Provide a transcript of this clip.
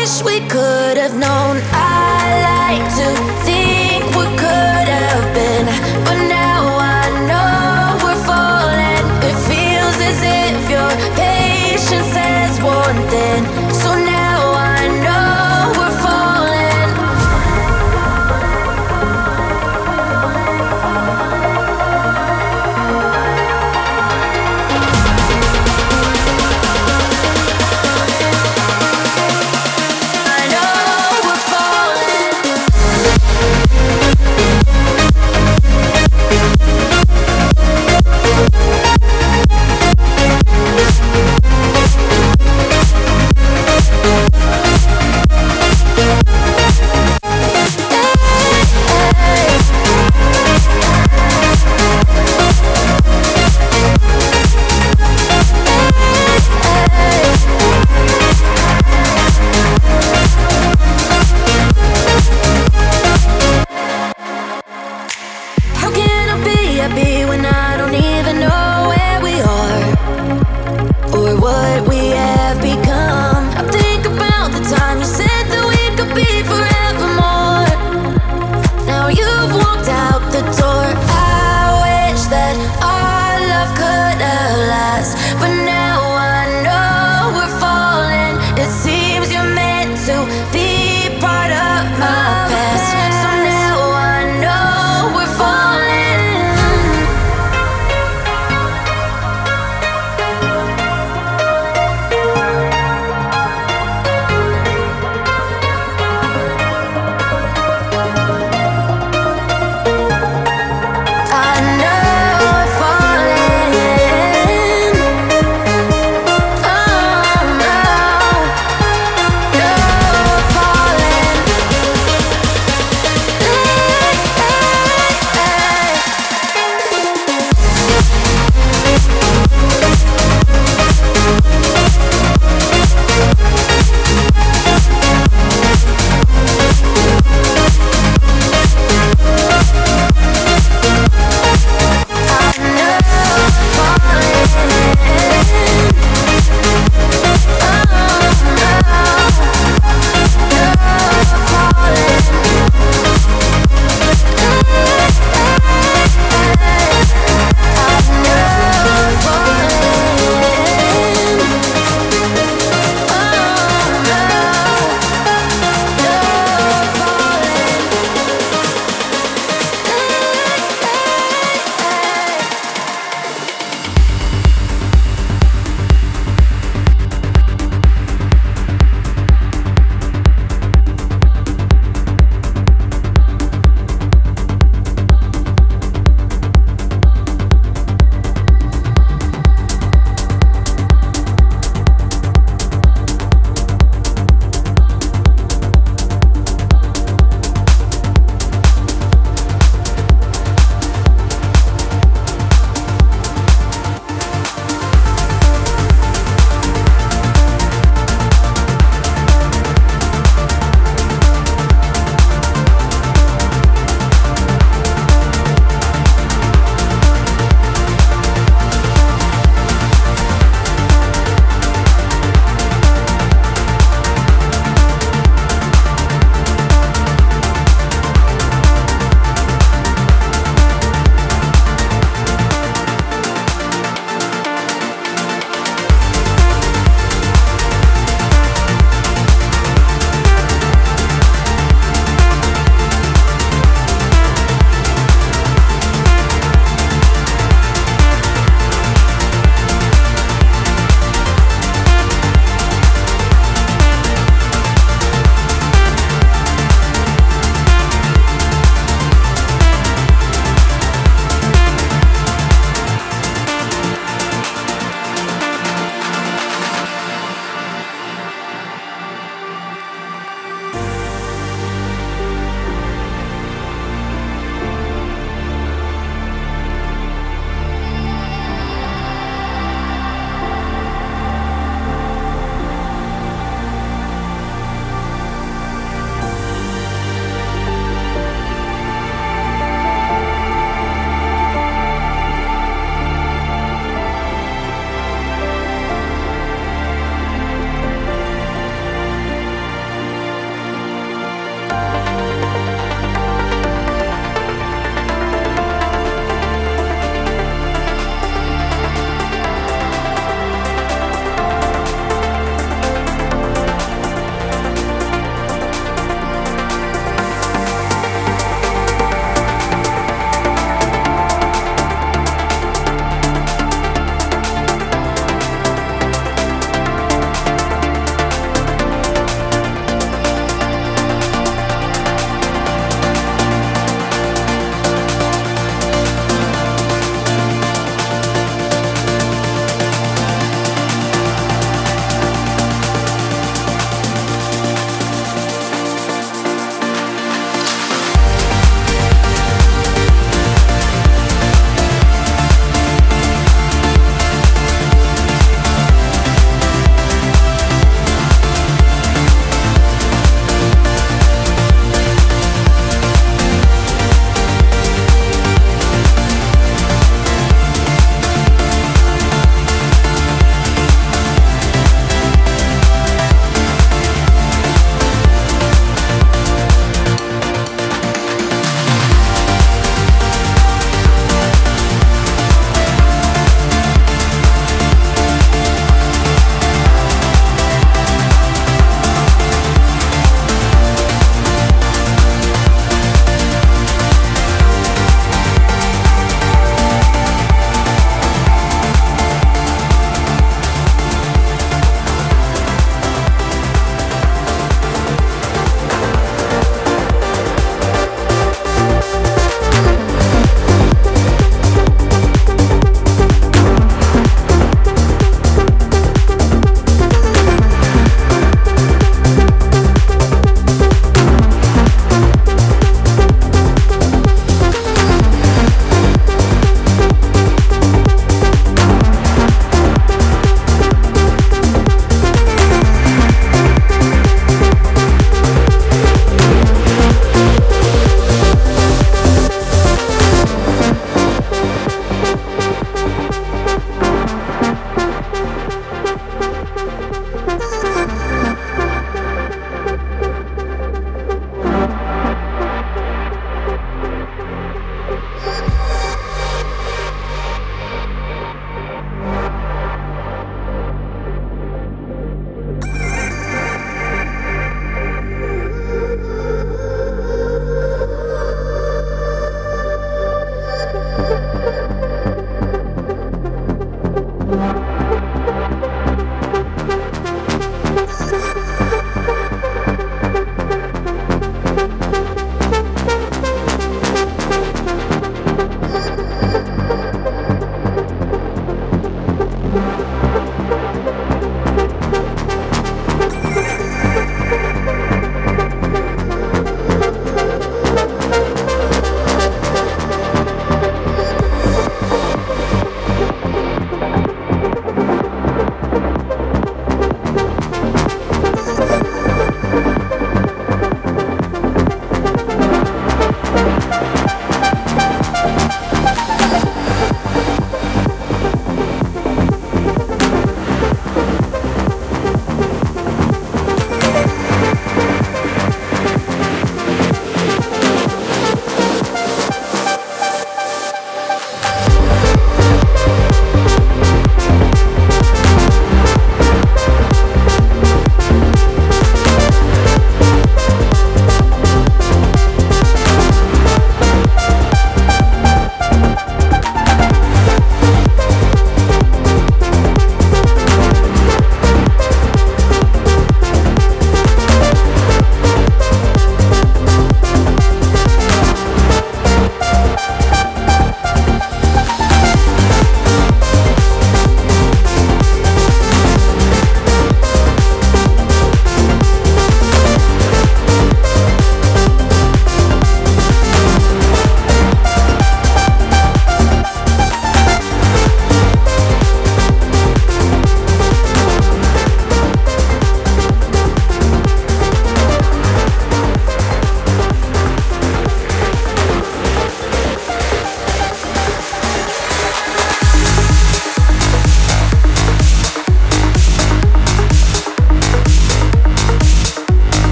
wish we could have known. I like to